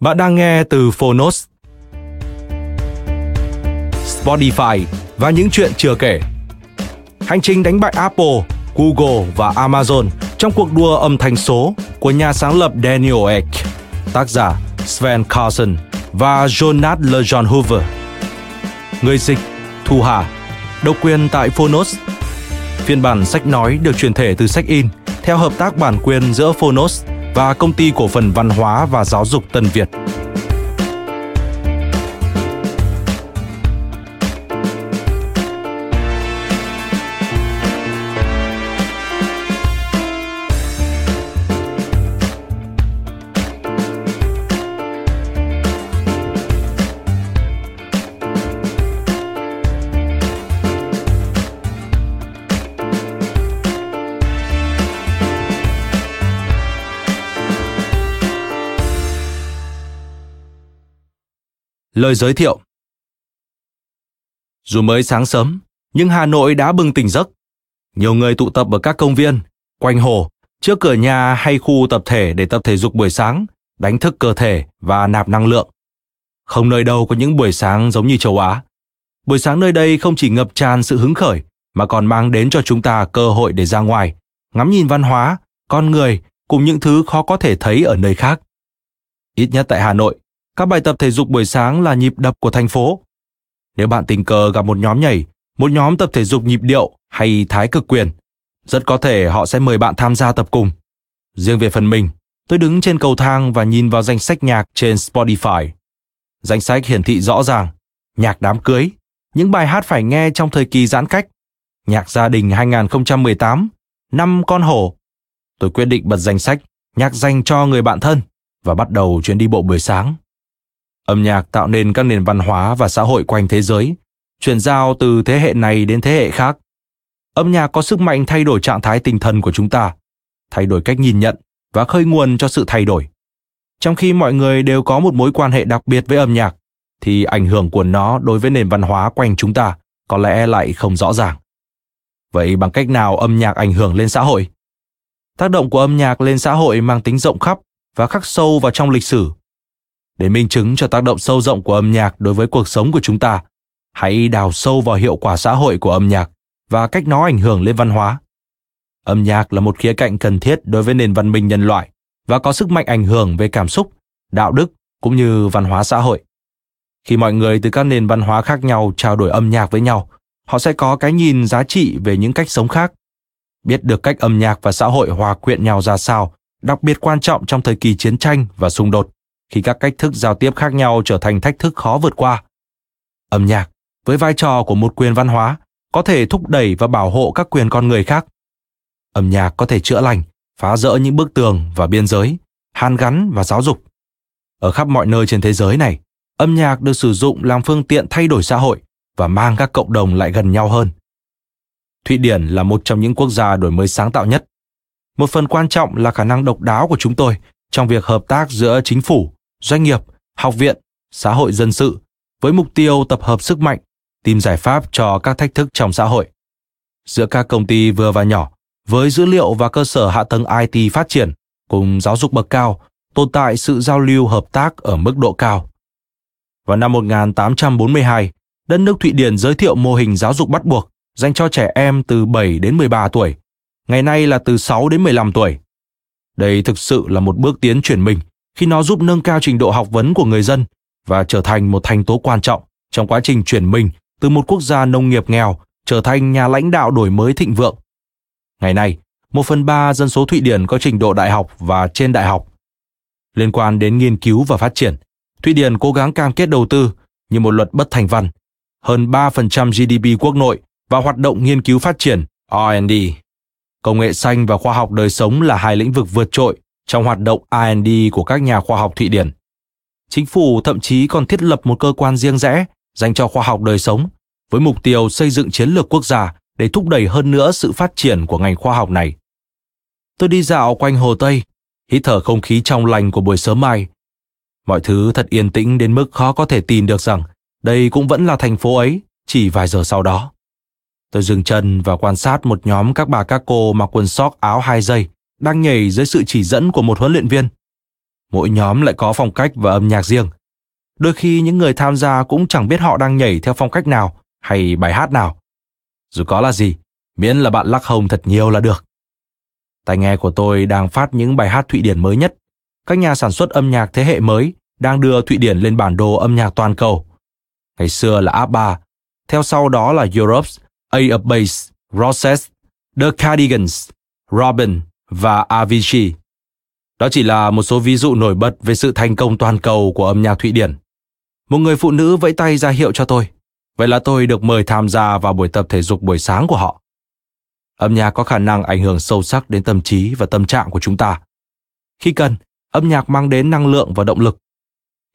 Bạn đang nghe từ Phonos. Spotify và những chuyện chưa kể. Hành trình đánh bại Apple, Google và Amazon trong cuộc đua âm thanh số của nhà sáng lập Daniel Ek, tác giả Sven Carlson và Jonas Lejon Hoover. Người dịch Thu Hà, độc quyền tại Phonos. Phiên bản sách nói được truyền thể từ sách in theo hợp tác bản quyền giữa Phonos và Công ty Cổ phần Văn hóa và Giáo dục Tân Việt. Lời giới thiệu Dù mới sáng sớm, nhưng Hà Nội đã bừng tỉnh giấc. Nhiều người tụ tập ở các công viên, quanh hồ, trước cửa nhà hay khu tập thể để tập thể dục buổi sáng, đánh thức cơ thể và nạp năng lượng. Không nơi đâu có những buổi sáng giống như châu Á. Buổi sáng nơi đây không chỉ ngập tràn sự hứng khởi, mà còn mang đến cho chúng ta cơ hội để ra ngoài, ngắm nhìn văn hóa, con người cùng những thứ khó có thể thấy ở nơi khác. Ít nhất tại Hà Nội, các bài tập thể dục buổi sáng là nhịp đập của thành phố. Nếu bạn tình cờ gặp một nhóm nhảy, một nhóm tập thể dục nhịp điệu hay thái cực quyền, rất có thể họ sẽ mời bạn tham gia tập cùng. Riêng về phần mình, tôi đứng trên cầu thang và nhìn vào danh sách nhạc trên Spotify. Danh sách hiển thị rõ ràng, nhạc đám cưới, những bài hát phải nghe trong thời kỳ giãn cách, nhạc gia đình 2018, năm con hổ. Tôi quyết định bật danh sách nhạc dành cho người bạn thân và bắt đầu chuyến đi bộ buổi sáng. Âm nhạc tạo nên các nền văn hóa và xã hội quanh thế giới, truyền giao từ thế hệ này đến thế hệ khác. Âm nhạc có sức mạnh thay đổi trạng thái tinh thần của chúng ta, thay đổi cách nhìn nhận và khơi nguồn cho sự thay đổi. Trong khi mọi người đều có một mối quan hệ đặc biệt với âm nhạc, thì ảnh hưởng của nó đối với nền văn hóa quanh chúng ta có lẽ lại không rõ ràng. Vậy bằng cách nào âm nhạc ảnh hưởng lên xã hội? Tác động của âm nhạc lên xã hội mang tính rộng khắp và khắc sâu vào trong lịch sử để minh chứng cho tác động sâu rộng của âm nhạc đối với cuộc sống của chúng ta. Hãy đào sâu vào hiệu quả xã hội của âm nhạc và cách nó ảnh hưởng lên văn hóa. Âm nhạc là một khía cạnh cần thiết đối với nền văn minh nhân loại và có sức mạnh ảnh hưởng về cảm xúc, đạo đức cũng như văn hóa xã hội. Khi mọi người từ các nền văn hóa khác nhau trao đổi âm nhạc với nhau, họ sẽ có cái nhìn giá trị về những cách sống khác. Biết được cách âm nhạc và xã hội hòa quyện nhau ra sao, đặc biệt quan trọng trong thời kỳ chiến tranh và xung đột khi các cách thức giao tiếp khác nhau trở thành thách thức khó vượt qua. Âm nhạc, với vai trò của một quyền văn hóa, có thể thúc đẩy và bảo hộ các quyền con người khác. Âm nhạc có thể chữa lành, phá rỡ những bức tường và biên giới, hàn gắn và giáo dục. Ở khắp mọi nơi trên thế giới này, âm nhạc được sử dụng làm phương tiện thay đổi xã hội và mang các cộng đồng lại gần nhau hơn. Thụy Điển là một trong những quốc gia đổi mới sáng tạo nhất. Một phần quan trọng là khả năng độc đáo của chúng tôi trong việc hợp tác giữa chính phủ, doanh nghiệp, học viện, xã hội dân sự với mục tiêu tập hợp sức mạnh, tìm giải pháp cho các thách thức trong xã hội. Giữa các công ty vừa và nhỏ, với dữ liệu và cơ sở hạ tầng IT phát triển cùng giáo dục bậc cao, tồn tại sự giao lưu hợp tác ở mức độ cao. Vào năm 1842, đất nước Thụy Điển giới thiệu mô hình giáo dục bắt buộc dành cho trẻ em từ 7 đến 13 tuổi, ngày nay là từ 6 đến 15 tuổi. Đây thực sự là một bước tiến chuyển mình khi nó giúp nâng cao trình độ học vấn của người dân và trở thành một thành tố quan trọng trong quá trình chuyển mình từ một quốc gia nông nghiệp nghèo trở thành nhà lãnh đạo đổi mới thịnh vượng. Ngày nay, một phần ba dân số Thụy Điển có trình độ đại học và trên đại học. Liên quan đến nghiên cứu và phát triển, Thụy Điển cố gắng cam kết đầu tư như một luật bất thành văn, hơn 3% GDP quốc nội và hoạt động nghiên cứu phát triển R&D. Công nghệ xanh và khoa học đời sống là hai lĩnh vực vượt trội trong hoạt động R&D của các nhà khoa học Thụy Điển. Chính phủ thậm chí còn thiết lập một cơ quan riêng rẽ dành cho khoa học đời sống với mục tiêu xây dựng chiến lược quốc gia để thúc đẩy hơn nữa sự phát triển của ngành khoa học này. Tôi đi dạo quanh Hồ Tây, hít thở không khí trong lành của buổi sớm mai. Mọi thứ thật yên tĩnh đến mức khó có thể tin được rằng đây cũng vẫn là thành phố ấy chỉ vài giờ sau đó. Tôi dừng chân và quan sát một nhóm các bà các cô mặc quần sóc áo hai dây đang nhảy dưới sự chỉ dẫn của một huấn luyện viên. Mỗi nhóm lại có phong cách và âm nhạc riêng. Đôi khi những người tham gia cũng chẳng biết họ đang nhảy theo phong cách nào hay bài hát nào. Dù có là gì, miễn là bạn lắc hồng thật nhiều là được. Tai nghe của tôi đang phát những bài hát Thụy Điển mới nhất. Các nhà sản xuất âm nhạc thế hệ mới đang đưa Thụy Điển lên bản đồ âm nhạc toàn cầu. Ngày xưa là ABBA, theo sau đó là Europe's A of Bass, Roses, The Cardigans, Robin và Avicii. Đó chỉ là một số ví dụ nổi bật về sự thành công toàn cầu của âm nhạc Thụy Điển. Một người phụ nữ vẫy tay ra hiệu cho tôi. Vậy là tôi được mời tham gia vào buổi tập thể dục buổi sáng của họ. Âm nhạc có khả năng ảnh hưởng sâu sắc đến tâm trí và tâm trạng của chúng ta. Khi cần, âm nhạc mang đến năng lượng và động lực.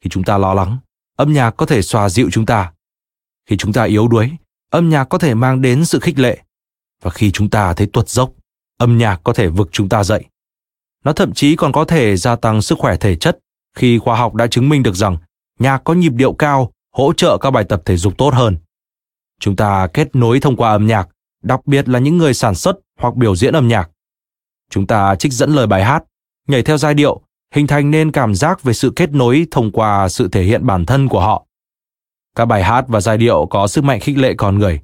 Khi chúng ta lo lắng, âm nhạc có thể xoa dịu chúng ta. Khi chúng ta yếu đuối, âm nhạc có thể mang đến sự khích lệ. Và khi chúng ta thấy tuột dốc, âm nhạc có thể vực chúng ta dậy. Nó thậm chí còn có thể gia tăng sức khỏe thể chất khi khoa học đã chứng minh được rằng nhạc có nhịp điệu cao hỗ trợ các bài tập thể dục tốt hơn. Chúng ta kết nối thông qua âm nhạc, đặc biệt là những người sản xuất hoặc biểu diễn âm nhạc. Chúng ta trích dẫn lời bài hát, nhảy theo giai điệu, hình thành nên cảm giác về sự kết nối thông qua sự thể hiện bản thân của họ. Các bài hát và giai điệu có sức mạnh khích lệ con người,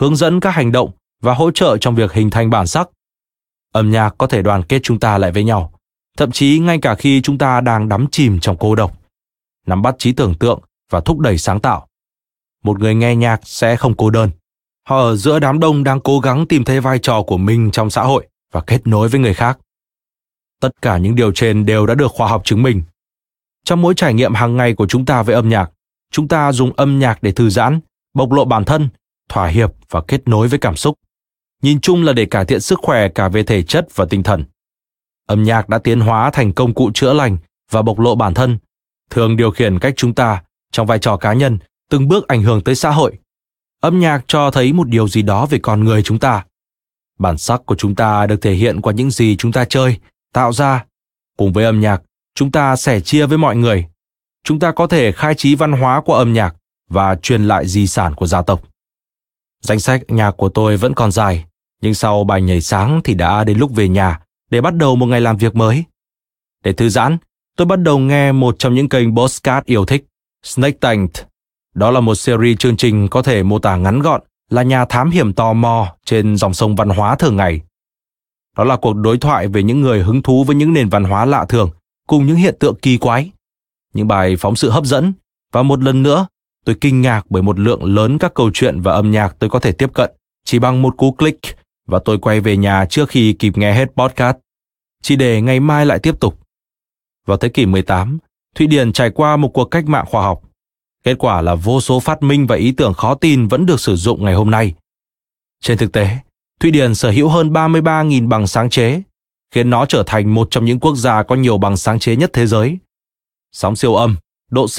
hướng dẫn các hành động và hỗ trợ trong việc hình thành bản sắc. Âm nhạc có thể đoàn kết chúng ta lại với nhau, thậm chí ngay cả khi chúng ta đang đắm chìm trong cô độc. Nắm bắt trí tưởng tượng và thúc đẩy sáng tạo. Một người nghe nhạc sẽ không cô đơn. Họ ở giữa đám đông đang cố gắng tìm thấy vai trò của mình trong xã hội và kết nối với người khác. Tất cả những điều trên đều đã được khoa học chứng minh. Trong mỗi trải nghiệm hàng ngày của chúng ta với âm nhạc, chúng ta dùng âm nhạc để thư giãn, bộc lộ bản thân, thỏa hiệp và kết nối với cảm xúc. Nhìn chung là để cải thiện sức khỏe cả về thể chất và tinh thần. Âm nhạc đã tiến hóa thành công cụ chữa lành và bộc lộ bản thân, thường điều khiển cách chúng ta trong vai trò cá nhân từng bước ảnh hưởng tới xã hội. Âm nhạc cho thấy một điều gì đó về con người chúng ta. Bản sắc của chúng ta được thể hiện qua những gì chúng ta chơi tạo ra. Cùng với âm nhạc chúng ta sẻ chia với mọi người. Chúng ta có thể khai trí văn hóa qua âm nhạc và truyền lại di sản của gia tộc danh sách nhà của tôi vẫn còn dài, nhưng sau bài nhảy sáng thì đã đến lúc về nhà để bắt đầu một ngày làm việc mới để thư giãn, tôi bắt đầu nghe một trong những kênh podcast yêu thích, Snake Tank. Đó là một series chương trình có thể mô tả ngắn gọn là nhà thám hiểm tò mò trên dòng sông văn hóa thường ngày. Đó là cuộc đối thoại về những người hứng thú với những nền văn hóa lạ thường cùng những hiện tượng kỳ quái. Những bài phóng sự hấp dẫn và một lần nữa tôi kinh ngạc bởi một lượng lớn các câu chuyện và âm nhạc tôi có thể tiếp cận chỉ bằng một cú click và tôi quay về nhà trước khi kịp nghe hết podcast, chỉ để ngày mai lại tiếp tục. Vào thế kỷ 18, Thụy Điển trải qua một cuộc cách mạng khoa học. Kết quả là vô số phát minh và ý tưởng khó tin vẫn được sử dụng ngày hôm nay. Trên thực tế, Thụy Điển sở hữu hơn 33.000 bằng sáng chế, khiến nó trở thành một trong những quốc gia có nhiều bằng sáng chế nhất thế giới. Sóng siêu âm, độ C,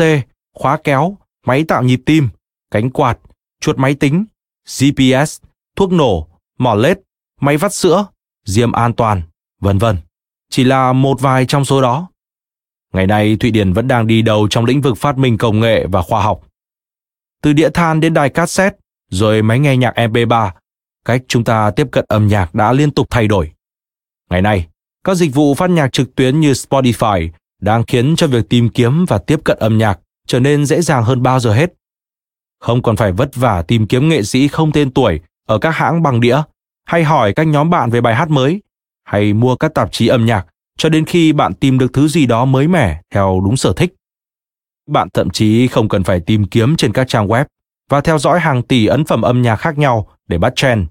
khóa kéo, máy tạo nhịp tim, cánh quạt, chuột máy tính, GPS, thuốc nổ, mỏ lết, máy vắt sữa, diêm an toàn, vân vân. Chỉ là một vài trong số đó. Ngày nay, Thụy Điển vẫn đang đi đầu trong lĩnh vực phát minh công nghệ và khoa học. Từ đĩa than đến đài cassette, rồi máy nghe nhạc MP3, cách chúng ta tiếp cận âm nhạc đã liên tục thay đổi. Ngày nay, các dịch vụ phát nhạc trực tuyến như Spotify đang khiến cho việc tìm kiếm và tiếp cận âm nhạc trở nên dễ dàng hơn bao giờ hết. Không còn phải vất vả tìm kiếm nghệ sĩ không tên tuổi ở các hãng bằng đĩa, hay hỏi các nhóm bạn về bài hát mới, hay mua các tạp chí âm nhạc cho đến khi bạn tìm được thứ gì đó mới mẻ theo đúng sở thích. Bạn thậm chí không cần phải tìm kiếm trên các trang web và theo dõi hàng tỷ ấn phẩm âm nhạc khác nhau để bắt trend.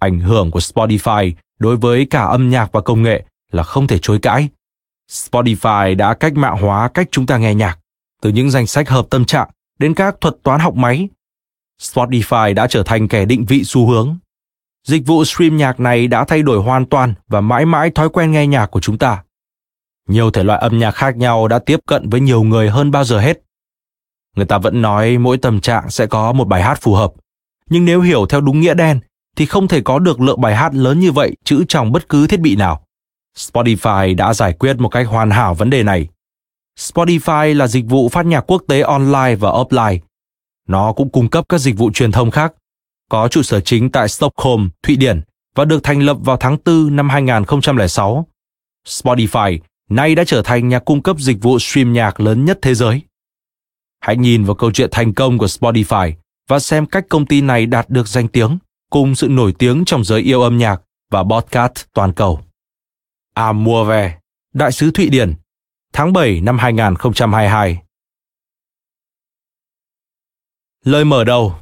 Ảnh hưởng của Spotify đối với cả âm nhạc và công nghệ là không thể chối cãi. Spotify đã cách mạng hóa cách chúng ta nghe nhạc, từ những danh sách hợp tâm trạng đến các thuật toán học máy. Spotify đã trở thành kẻ định vị xu hướng. Dịch vụ stream nhạc này đã thay đổi hoàn toàn và mãi mãi thói quen nghe nhạc của chúng ta. Nhiều thể loại âm nhạc khác nhau đã tiếp cận với nhiều người hơn bao giờ hết. Người ta vẫn nói mỗi tâm trạng sẽ có một bài hát phù hợp, nhưng nếu hiểu theo đúng nghĩa đen thì không thể có được lượng bài hát lớn như vậy chữ trong bất cứ thiết bị nào. Spotify đã giải quyết một cách hoàn hảo vấn đề này. Spotify là dịch vụ phát nhạc quốc tế online và offline. Nó cũng cung cấp các dịch vụ truyền thông khác, có trụ sở chính tại Stockholm, Thụy Điển và được thành lập vào tháng 4 năm 2006. Spotify nay đã trở thành nhà cung cấp dịch vụ stream nhạc lớn nhất thế giới. Hãy nhìn vào câu chuyện thành công của Spotify và xem cách công ty này đạt được danh tiếng cùng sự nổi tiếng trong giới yêu âm nhạc và podcast toàn cầu. À mua về, Đại sứ Thụy Điển, tháng 7 năm 2022. Lời mở đầu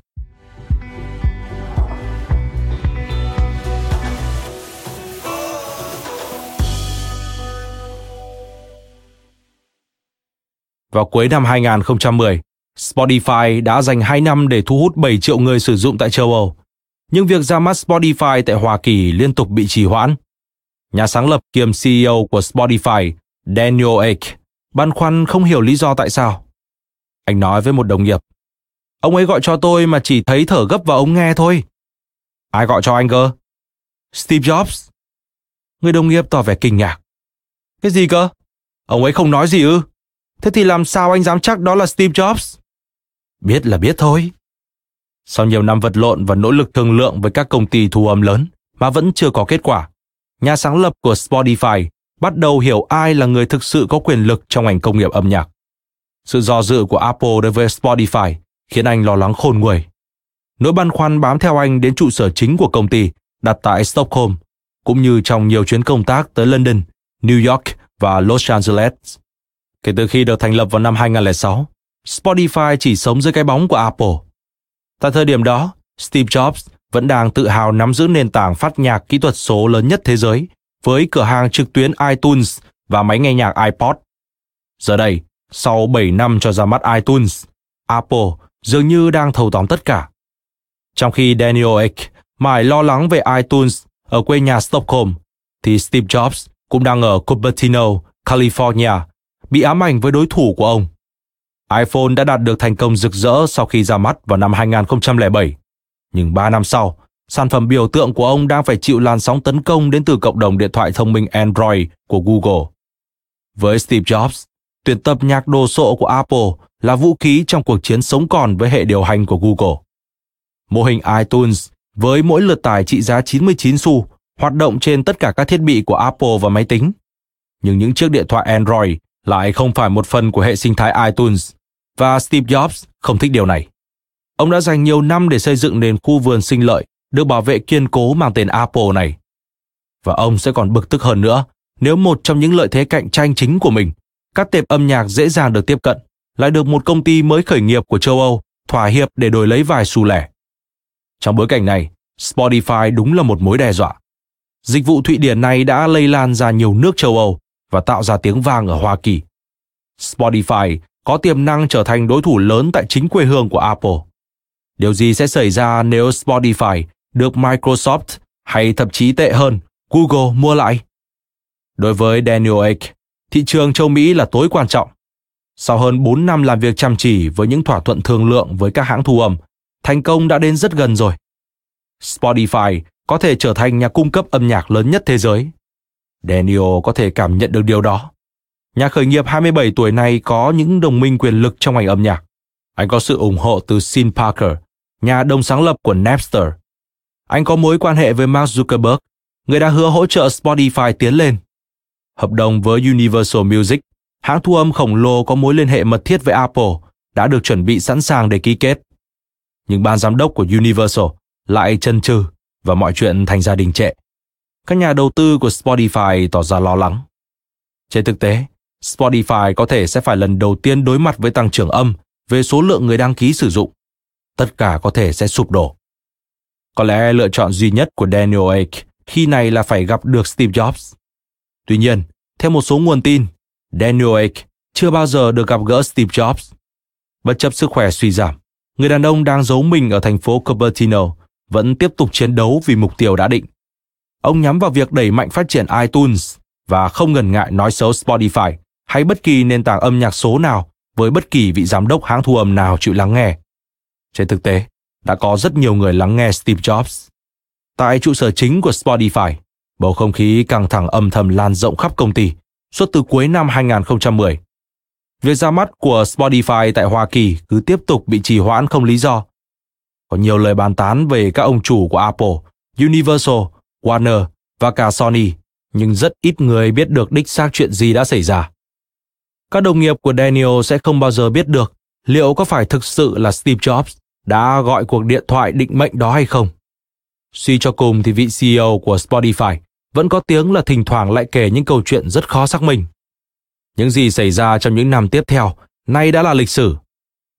Vào cuối năm 2010, Spotify đã dành 2 năm để thu hút 7 triệu người sử dụng tại châu Âu. Nhưng việc ra mắt Spotify tại Hoa Kỳ liên tục bị trì hoãn. Nhà sáng lập kiêm CEO của Spotify, Daniel Ake băn khoăn không hiểu lý do tại sao. Anh nói với một đồng nghiệp, ông ấy gọi cho tôi mà chỉ thấy thở gấp vào ống nghe thôi. Ai gọi cho anh cơ? Steve Jobs. Người đồng nghiệp tỏ vẻ kinh ngạc. Cái gì cơ? Ông ấy không nói gì ư? Thế thì làm sao anh dám chắc đó là Steve Jobs? Biết là biết thôi. Sau nhiều năm vật lộn và nỗ lực thương lượng với các công ty thu âm lớn mà vẫn chưa có kết quả, nhà sáng lập của Spotify bắt đầu hiểu ai là người thực sự có quyền lực trong ngành công nghiệp âm nhạc. Sự do dự của Apple đối với Spotify khiến anh lo lắng khôn nguôi. Nỗi băn khoăn bám theo anh đến trụ sở chính của công ty đặt tại Stockholm, cũng như trong nhiều chuyến công tác tới London, New York và Los Angeles. Kể từ khi được thành lập vào năm 2006, Spotify chỉ sống dưới cái bóng của Apple. Tại thời điểm đó, Steve Jobs vẫn đang tự hào nắm giữ nền tảng phát nhạc kỹ thuật số lớn nhất thế giới với cửa hàng trực tuyến iTunes và máy nghe nhạc iPod. Giờ đây, sau 7 năm cho ra mắt iTunes, Apple dường như đang thâu tóm tất cả. Trong khi Daniel Ek mãi lo lắng về iTunes ở quê nhà Stockholm, thì Steve Jobs cũng đang ở Cupertino, California bị ám ảnh với đối thủ của ông. iPhone đã đạt được thành công rực rỡ sau khi ra mắt vào năm 2007. Nhưng 3 năm sau, sản phẩm biểu tượng của ông đang phải chịu làn sóng tấn công đến từ cộng đồng điện thoại thông minh Android của Google. Với Steve Jobs, tuyển tập nhạc đồ sộ của Apple là vũ khí trong cuộc chiến sống còn với hệ điều hành của Google. Mô hình iTunes với mỗi lượt tải trị giá 99 xu hoạt động trên tất cả các thiết bị của Apple và máy tính. Nhưng những chiếc điện thoại Android lại không phải một phần của hệ sinh thái iTunes và Steve Jobs không thích điều này. Ông đã dành nhiều năm để xây dựng nền khu vườn sinh lợi được bảo vệ kiên cố mang tên Apple này. Và ông sẽ còn bực tức hơn nữa nếu một trong những lợi thế cạnh tranh chính của mình, các tệp âm nhạc dễ dàng được tiếp cận, lại được một công ty mới khởi nghiệp của châu Âu thỏa hiệp để đổi lấy vài xu lẻ. Trong bối cảnh này, Spotify đúng là một mối đe dọa. Dịch vụ Thụy Điển này đã lây lan ra nhiều nước châu Âu và tạo ra tiếng vang ở Hoa Kỳ. Spotify có tiềm năng trở thành đối thủ lớn tại chính quê hương của Apple. Điều gì sẽ xảy ra nếu Spotify được Microsoft hay thậm chí tệ hơn, Google mua lại? Đối với Daniel Ek, thị trường châu Mỹ là tối quan trọng. Sau hơn 4 năm làm việc chăm chỉ với những thỏa thuận thương lượng với các hãng thu âm, thành công đã đến rất gần rồi. Spotify có thể trở thành nhà cung cấp âm nhạc lớn nhất thế giới Daniel có thể cảm nhận được điều đó. Nhà khởi nghiệp 27 tuổi này có những đồng minh quyền lực trong ngành âm nhạc. Anh có sự ủng hộ từ Sean Parker, nhà đồng sáng lập của Napster. Anh có mối quan hệ với Mark Zuckerberg, người đã hứa hỗ trợ Spotify tiến lên. Hợp đồng với Universal Music, hãng thu âm khổng lồ có mối liên hệ mật thiết với Apple, đã được chuẩn bị sẵn sàng để ký kết. Nhưng ban giám đốc của Universal lại chân trừ và mọi chuyện thành ra đình trệ. Các nhà đầu tư của Spotify tỏ ra lo lắng. Trên thực tế, Spotify có thể sẽ phải lần đầu tiên đối mặt với tăng trưởng âm về số lượng người đăng ký sử dụng. Tất cả có thể sẽ sụp đổ. Có lẽ lựa chọn duy nhất của Daniel Ek khi này là phải gặp được Steve Jobs. Tuy nhiên, theo một số nguồn tin, Daniel Ek chưa bao giờ được gặp gỡ Steve Jobs. Bất chấp sức khỏe suy giảm, người đàn ông đang giấu mình ở thành phố Cupertino vẫn tiếp tục chiến đấu vì mục tiêu đã định. Ông nhắm vào việc đẩy mạnh phát triển iTunes và không ngần ngại nói xấu Spotify hay bất kỳ nền tảng âm nhạc số nào với bất kỳ vị giám đốc hãng thu âm nào chịu lắng nghe. Trên thực tế, đã có rất nhiều người lắng nghe Steve Jobs. Tại trụ sở chính của Spotify, bầu không khí căng thẳng âm thầm lan rộng khắp công ty suốt từ cuối năm 2010. Việc ra mắt của Spotify tại Hoa Kỳ cứ tiếp tục bị trì hoãn không lý do. Có nhiều lời bàn tán về các ông chủ của Apple, Universal, Warner và cả Sony, nhưng rất ít người biết được đích xác chuyện gì đã xảy ra. Các đồng nghiệp của Daniel sẽ không bao giờ biết được liệu có phải thực sự là Steve Jobs đã gọi cuộc điện thoại định mệnh đó hay không. Suy cho cùng thì vị CEO của Spotify vẫn có tiếng là thỉnh thoảng lại kể những câu chuyện rất khó xác minh. Những gì xảy ra trong những năm tiếp theo nay đã là lịch sử.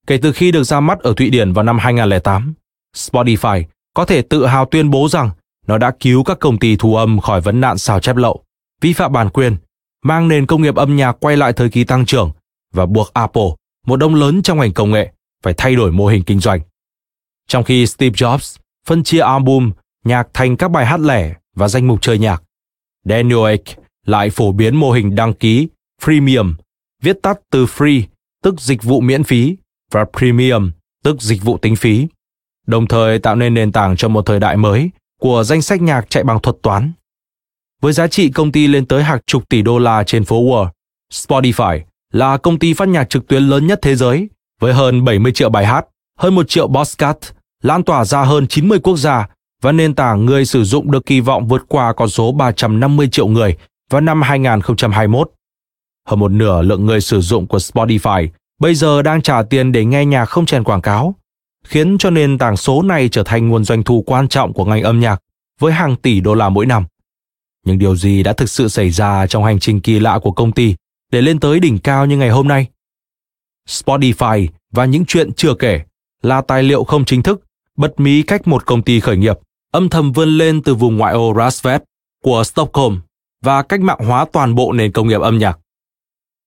Kể từ khi được ra mắt ở Thụy Điển vào năm 2008, Spotify có thể tự hào tuyên bố rằng nó đã cứu các công ty thu âm khỏi vấn nạn sao chép lậu, vi phạm bản quyền, mang nền công nghiệp âm nhạc quay lại thời kỳ tăng trưởng và buộc Apple, một đông lớn trong ngành công nghệ, phải thay đổi mô hình kinh doanh. Trong khi Steve Jobs phân chia album, nhạc thành các bài hát lẻ và danh mục chơi nhạc, Daniel Ek lại phổ biến mô hình đăng ký freemium, viết tắt từ free, tức dịch vụ miễn phí, và premium, tức dịch vụ tính phí, đồng thời tạo nên nền tảng cho một thời đại mới của danh sách nhạc chạy bằng thuật toán. Với giá trị công ty lên tới hàng chục tỷ đô la trên phố Wall, Spotify là công ty phát nhạc trực tuyến lớn nhất thế giới với hơn 70 triệu bài hát, hơn 1 triệu podcast, lan tỏa ra hơn 90 quốc gia và nền tảng người sử dụng được kỳ vọng vượt qua con số 350 triệu người vào năm 2021. Hơn một nửa lượng người sử dụng của Spotify bây giờ đang trả tiền để nghe nhạc không chèn quảng cáo, khiến cho nền tảng số này trở thành nguồn doanh thu quan trọng của ngành âm nhạc với hàng tỷ đô la mỗi năm. Nhưng điều gì đã thực sự xảy ra trong hành trình kỳ lạ của công ty để lên tới đỉnh cao như ngày hôm nay? Spotify và những chuyện chưa kể là tài liệu không chính thức bất Mỹ cách một công ty khởi nghiệp âm thầm vươn lên từ vùng ngoại ô Rasvet của Stockholm và cách mạng hóa toàn bộ nền công nghiệp âm nhạc.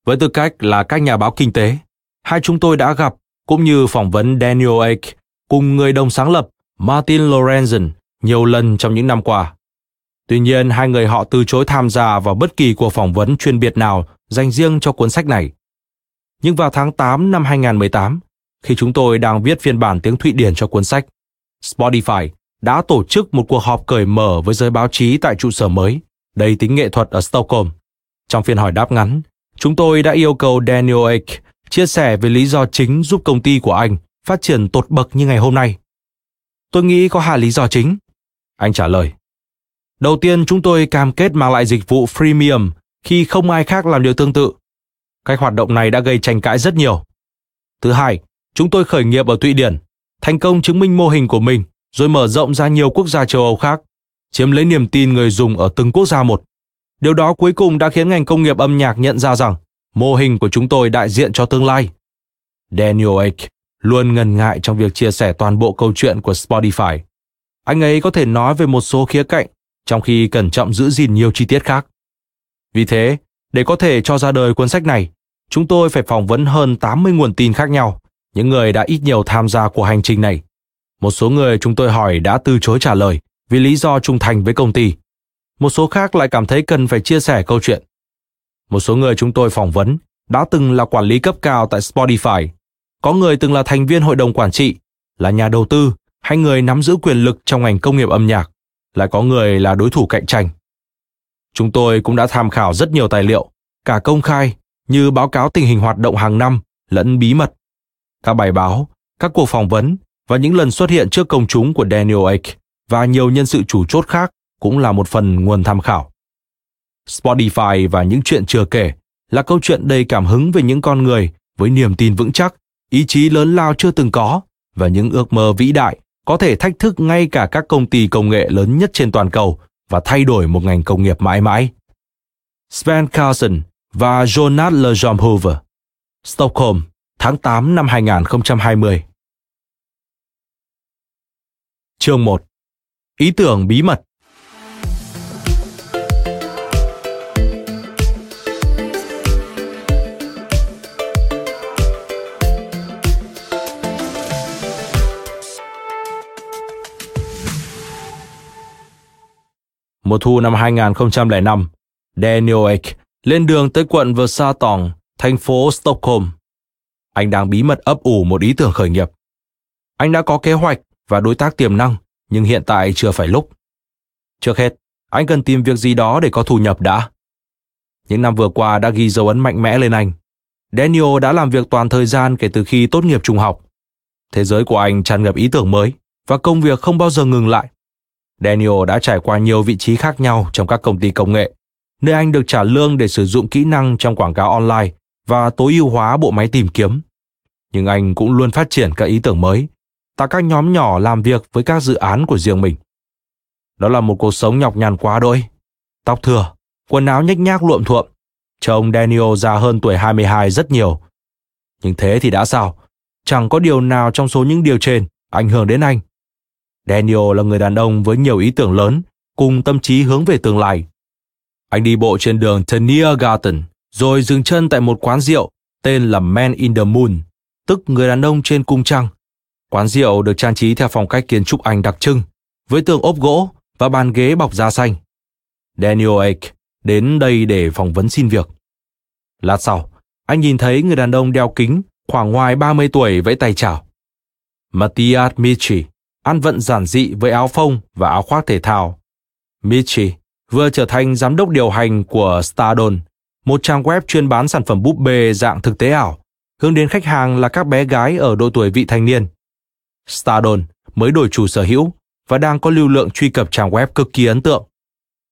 Với tư cách là các nhà báo kinh tế, hai chúng tôi đã gặp cũng như phỏng vấn Daniel Ek cùng người đồng sáng lập Martin Lorenzen nhiều lần trong những năm qua. Tuy nhiên, hai người họ từ chối tham gia vào bất kỳ cuộc phỏng vấn chuyên biệt nào dành riêng cho cuốn sách này. Nhưng vào tháng 8 năm 2018, khi chúng tôi đang viết phiên bản tiếng Thụy Điển cho cuốn sách, Spotify đã tổ chức một cuộc họp cởi mở với giới báo chí tại trụ sở mới, đầy tính nghệ thuật ở Stockholm. Trong phiên hỏi đáp ngắn, chúng tôi đã yêu cầu Daniel Ek chia sẻ về lý do chính giúp công ty của anh phát triển tột bậc như ngày hôm nay. Tôi nghĩ có hai lý do chính. Anh trả lời. Đầu tiên, chúng tôi cam kết mang lại dịch vụ freemium khi không ai khác làm điều tương tự. Cách hoạt động này đã gây tranh cãi rất nhiều. Thứ hai, chúng tôi khởi nghiệp ở Thụy Điển, thành công chứng minh mô hình của mình rồi mở rộng ra nhiều quốc gia châu Âu khác, chiếm lấy niềm tin người dùng ở từng quốc gia một. Điều đó cuối cùng đã khiến ngành công nghiệp âm nhạc nhận ra rằng mô hình của chúng tôi đại diện cho tương lai. Daniel Ek luôn ngần ngại trong việc chia sẻ toàn bộ câu chuyện của Spotify. Anh ấy có thể nói về một số khía cạnh, trong khi cẩn trọng giữ gìn nhiều chi tiết khác. Vì thế, để có thể cho ra đời cuốn sách này, chúng tôi phải phỏng vấn hơn 80 nguồn tin khác nhau, những người đã ít nhiều tham gia cuộc hành trình này. Một số người chúng tôi hỏi đã từ chối trả lời vì lý do trung thành với công ty. Một số khác lại cảm thấy cần phải chia sẻ câu chuyện. Một số người chúng tôi phỏng vấn đã từng là quản lý cấp cao tại Spotify. Có người từng là thành viên hội đồng quản trị, là nhà đầu tư hay người nắm giữ quyền lực trong ngành công nghiệp âm nhạc. Lại có người là đối thủ cạnh tranh. Chúng tôi cũng đã tham khảo rất nhiều tài liệu, cả công khai như báo cáo tình hình hoạt động hàng năm lẫn bí mật. Các bài báo, các cuộc phỏng vấn và những lần xuất hiện trước công chúng của Daniel Ek và nhiều nhân sự chủ chốt khác cũng là một phần nguồn tham khảo. Spotify và những chuyện chưa kể là câu chuyện đầy cảm hứng về những con người với niềm tin vững chắc, ý chí lớn lao chưa từng có và những ước mơ vĩ đại có thể thách thức ngay cả các công ty công nghệ lớn nhất trên toàn cầu và thay đổi một ngành công nghiệp mãi mãi. Sven Carlson và Jonas Lejomhover, Stockholm, tháng 8 năm 2020. Chương 1. Ý tưởng bí mật Mùa thu năm 2005, Daniel Ek lên đường tới quận Versatong, thành phố Stockholm. Anh đang bí mật ấp ủ một ý tưởng khởi nghiệp. Anh đã có kế hoạch và đối tác tiềm năng, nhưng hiện tại chưa phải lúc. Trước hết, anh cần tìm việc gì đó để có thu nhập đã. Những năm vừa qua đã ghi dấu ấn mạnh mẽ lên anh. Daniel đã làm việc toàn thời gian kể từ khi tốt nghiệp trung học. Thế giới của anh tràn ngập ý tưởng mới và công việc không bao giờ ngừng lại. Daniel đã trải qua nhiều vị trí khác nhau trong các công ty công nghệ, nơi anh được trả lương để sử dụng kỹ năng trong quảng cáo online và tối ưu hóa bộ máy tìm kiếm. Nhưng anh cũng luôn phát triển các ý tưởng mới, tạo các nhóm nhỏ làm việc với các dự án của riêng mình. Đó là một cuộc sống nhọc nhằn quá đỗi. Tóc thừa, quần áo nhếch nhác luộm thuộm, trông Daniel già hơn tuổi 22 rất nhiều. Nhưng thế thì đã sao? Chẳng có điều nào trong số những điều trên ảnh hưởng đến anh Daniel là người đàn ông với nhiều ý tưởng lớn, cùng tâm trí hướng về tương lai. Anh đi bộ trên đường Tenier Garden, rồi dừng chân tại một quán rượu tên là Man in the Moon, tức người đàn ông trên cung trăng. Quán rượu được trang trí theo phong cách kiến trúc Anh đặc trưng, với tường ốp gỗ và bàn ghế bọc da xanh. Daniel Ake đến đây để phỏng vấn xin việc. Lát sau, anh nhìn thấy người đàn ông đeo kính khoảng ngoài 30 tuổi vẫy tay chào. Matthias Michi, ăn vận giản dị với áo phông và áo khoác thể thao. Michi vừa trở thành giám đốc điều hành của Stardon, một trang web chuyên bán sản phẩm búp bê dạng thực tế ảo, hướng đến khách hàng là các bé gái ở độ tuổi vị thành niên. Stardon mới đổi chủ sở hữu và đang có lưu lượng truy cập trang web cực kỳ ấn tượng.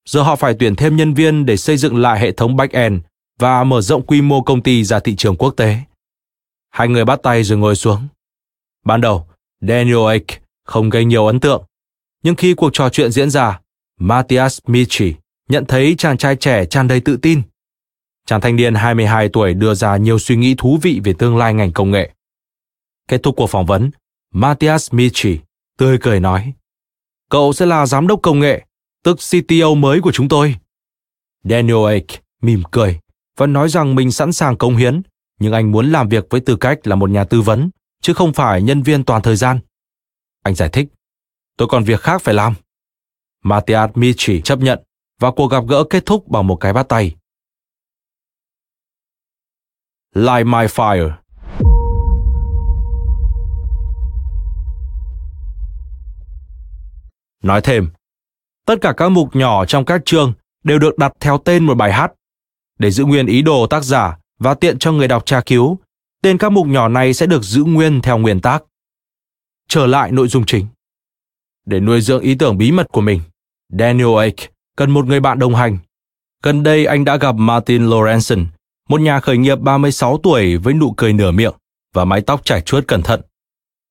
Giờ họ phải tuyển thêm nhân viên để xây dựng lại hệ thống back-end và mở rộng quy mô công ty ra thị trường quốc tế. Hai người bắt tay rồi ngồi xuống. Ban đầu, Daniel Ake không gây nhiều ấn tượng. Nhưng khi cuộc trò chuyện diễn ra, Matthias Michi nhận thấy chàng trai trẻ tràn đầy tự tin. Chàng thanh niên 22 tuổi đưa ra nhiều suy nghĩ thú vị về tương lai ngành công nghệ. Kết thúc cuộc phỏng vấn, Matthias Michi tươi cười nói, Cậu sẽ là giám đốc công nghệ, tức CTO mới của chúng tôi. Daniel Ake mỉm cười và nói rằng mình sẵn sàng công hiến, nhưng anh muốn làm việc với tư cách là một nhà tư vấn, chứ không phải nhân viên toàn thời gian. Anh giải thích, tôi còn việc khác phải làm. Matthias Michi chấp nhận và cuộc gặp gỡ kết thúc bằng một cái bắt tay. Light My Fire Nói thêm, tất cả các mục nhỏ trong các chương đều được đặt theo tên một bài hát. Để giữ nguyên ý đồ tác giả và tiện cho người đọc tra cứu, tên các mục nhỏ này sẽ được giữ nguyên theo nguyên tác trở lại nội dung chính. Để nuôi dưỡng ý tưởng bí mật của mình, Daniel Ake cần một người bạn đồng hành. Gần đây anh đã gặp Martin Lorenzen, một nhà khởi nghiệp 36 tuổi với nụ cười nửa miệng và mái tóc trải chuốt cẩn thận.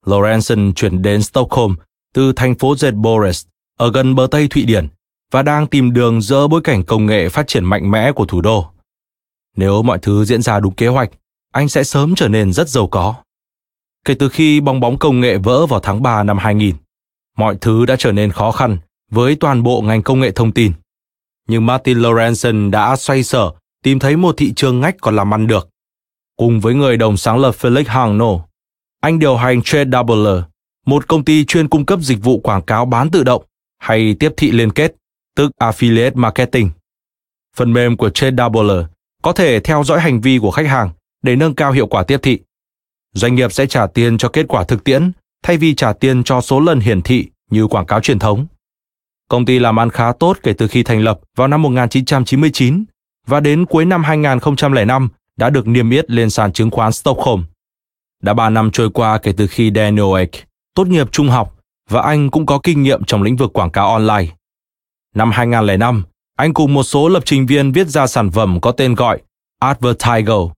Lorenzen chuyển đến Stockholm từ thành phố Göteborg ở gần bờ Tây Thụy Điển và đang tìm đường dỡ bối cảnh công nghệ phát triển mạnh mẽ của thủ đô. Nếu mọi thứ diễn ra đúng kế hoạch, anh sẽ sớm trở nên rất giàu có. Kể từ khi bong bóng công nghệ vỡ vào tháng 3 năm 2000, mọi thứ đã trở nên khó khăn với toàn bộ ngành công nghệ thông tin. Nhưng Martin Lorenzen đã xoay sở tìm thấy một thị trường ngách còn làm ăn được. Cùng với người đồng sáng lập Felix Hangno, anh điều hành TradeDoubler, một công ty chuyên cung cấp dịch vụ quảng cáo bán tự động hay tiếp thị liên kết, tức Affiliate Marketing. Phần mềm của TradeDoubler có thể theo dõi hành vi của khách hàng để nâng cao hiệu quả tiếp thị doanh nghiệp sẽ trả tiền cho kết quả thực tiễn thay vì trả tiền cho số lần hiển thị như quảng cáo truyền thống. Công ty làm ăn khá tốt kể từ khi thành lập vào năm 1999 và đến cuối năm 2005 đã được niêm yết lên sàn chứng khoán Stockholm. Đã 3 năm trôi qua kể từ khi Daniel Ek tốt nghiệp trung học và anh cũng có kinh nghiệm trong lĩnh vực quảng cáo online. Năm 2005, anh cùng một số lập trình viên viết ra sản phẩm có tên gọi Advertigo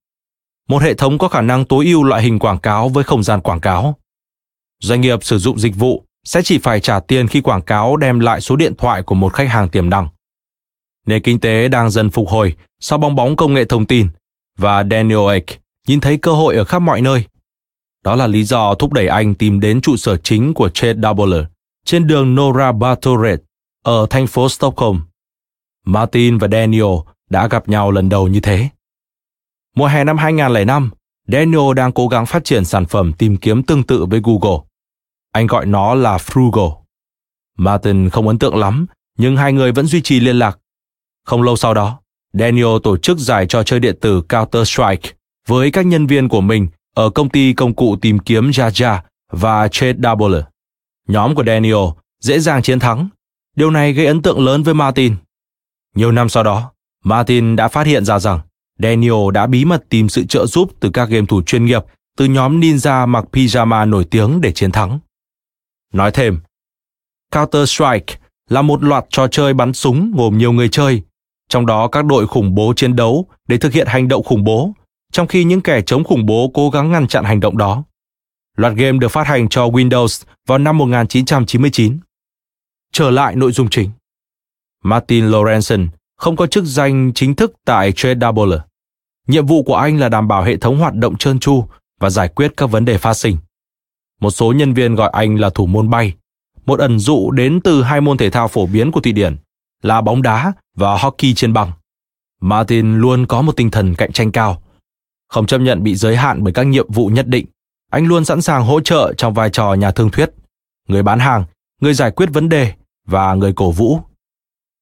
một hệ thống có khả năng tối ưu loại hình quảng cáo với không gian quảng cáo. Doanh nghiệp sử dụng dịch vụ sẽ chỉ phải trả tiền khi quảng cáo đem lại số điện thoại của một khách hàng tiềm năng. Nền kinh tế đang dần phục hồi sau bong bóng công nghệ thông tin và Daniel Ek nhìn thấy cơ hội ở khắp mọi nơi. Đó là lý do thúc đẩy anh tìm đến trụ sở chính của Chet Doubler trên đường Nora Bartoret ở thành phố Stockholm. Martin và Daniel đã gặp nhau lần đầu như thế. Mùa hè năm 2005, Daniel đang cố gắng phát triển sản phẩm tìm kiếm tương tự với Google. Anh gọi nó là Frugal. Martin không ấn tượng lắm, nhưng hai người vẫn duy trì liên lạc. Không lâu sau đó, Daniel tổ chức giải trò chơi điện tử Counter-Strike với các nhân viên của mình ở công ty công cụ tìm kiếm Jaja và Trade Doubler. Nhóm của Daniel dễ dàng chiến thắng. Điều này gây ấn tượng lớn với Martin. Nhiều năm sau đó, Martin đã phát hiện ra rằng Daniel đã bí mật tìm sự trợ giúp từ các game thủ chuyên nghiệp từ nhóm ninja mặc pyjama nổi tiếng để chiến thắng. Nói thêm, Counter-Strike là một loạt trò chơi bắn súng gồm nhiều người chơi, trong đó các đội khủng bố chiến đấu để thực hiện hành động khủng bố, trong khi những kẻ chống khủng bố cố gắng ngăn chặn hành động đó. Loạt game được phát hành cho Windows vào năm 1999. Trở lại nội dung chính. Martin Lorenzen không có chức danh chính thức tại TradeDoubler. Nhiệm vụ của anh là đảm bảo hệ thống hoạt động trơn tru và giải quyết các vấn đề phát sinh. Một số nhân viên gọi anh là thủ môn bay, một ẩn dụ đến từ hai môn thể thao phổ biến của Thụy Điển là bóng đá và hockey trên băng. Martin luôn có một tinh thần cạnh tranh cao, không chấp nhận bị giới hạn bởi các nhiệm vụ nhất định. Anh luôn sẵn sàng hỗ trợ trong vai trò nhà thương thuyết, người bán hàng, người giải quyết vấn đề và người cổ vũ.